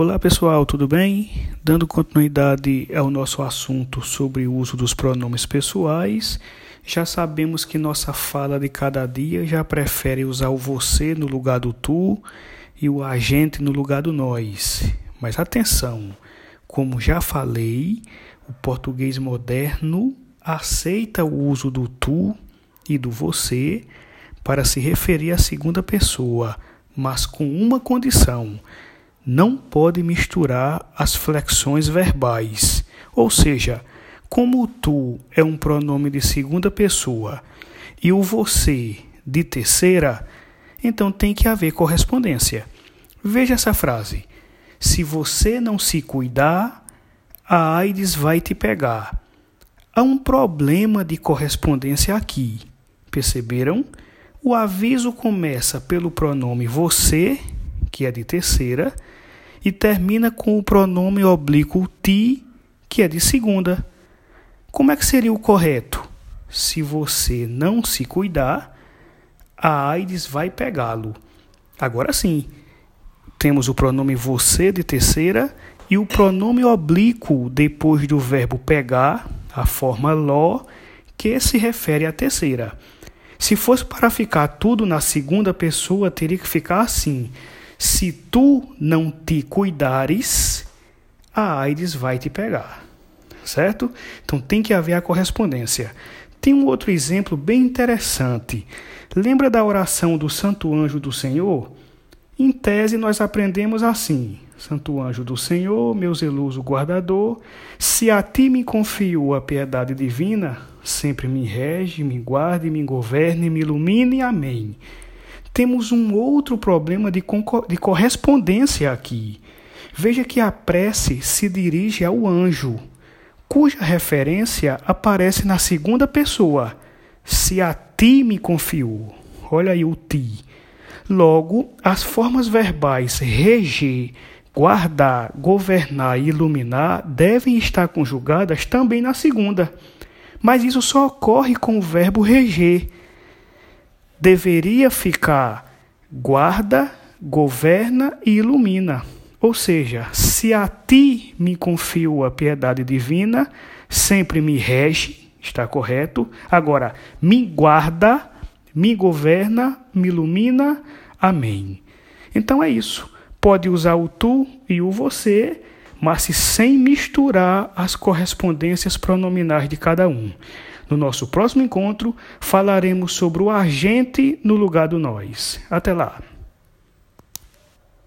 Olá pessoal, tudo bem? Dando continuidade ao nosso assunto sobre o uso dos pronomes pessoais, já sabemos que nossa fala de cada dia já prefere usar o você no lugar do tu e o agente no lugar do nós. Mas atenção, como já falei, o português moderno aceita o uso do tu e do você para se referir à segunda pessoa, mas com uma condição: não pode misturar as flexões verbais. Ou seja, como o tu é um pronome de segunda pessoa e o você de terceira, então tem que haver correspondência. Veja essa frase: Se você não se cuidar, a AIDS vai te pegar. Há um problema de correspondência aqui. Perceberam? O aviso começa pelo pronome você, que é de terceira, e termina com o pronome oblíquo ti, que é de segunda. Como é que seria o correto? Se você não se cuidar, a AIDS vai pegá-lo. Agora sim, temos o pronome você de terceira e o pronome oblíquo depois do verbo pegar, a forma lo, que se refere à terceira. Se fosse para ficar tudo na segunda pessoa, teria que ficar assim: se tu não te cuidares, a AIDS vai te pegar. Certo? Então tem que haver a correspondência. Tem um outro exemplo bem interessante. Lembra da oração do Santo Anjo do Senhor? Em tese, nós aprendemos assim: Santo Anjo do Senhor, meu zeloso guardador, se a ti me confio a piedade divina, sempre me rege, me guarde, me governe, me ilumine. Amém. Temos um outro problema de, de correspondência aqui. Veja que a prece se dirige ao anjo, cuja referência aparece na segunda pessoa. Se a ti me confiou. Olha aí o ti. Logo, as formas verbais reger, guardar, governar e iluminar devem estar conjugadas também na segunda mas isso só ocorre com o verbo reger. Deveria ficar guarda, governa e ilumina. Ou seja, se a ti me confio a piedade divina, sempre me rege, está correto. Agora, me guarda, me governa, me ilumina. Amém. Então é isso. Pode usar o tu e o você mas sem misturar as correspondências pronominais de cada um. No nosso próximo encontro, falaremos sobre o agente no lugar do nós. Até lá!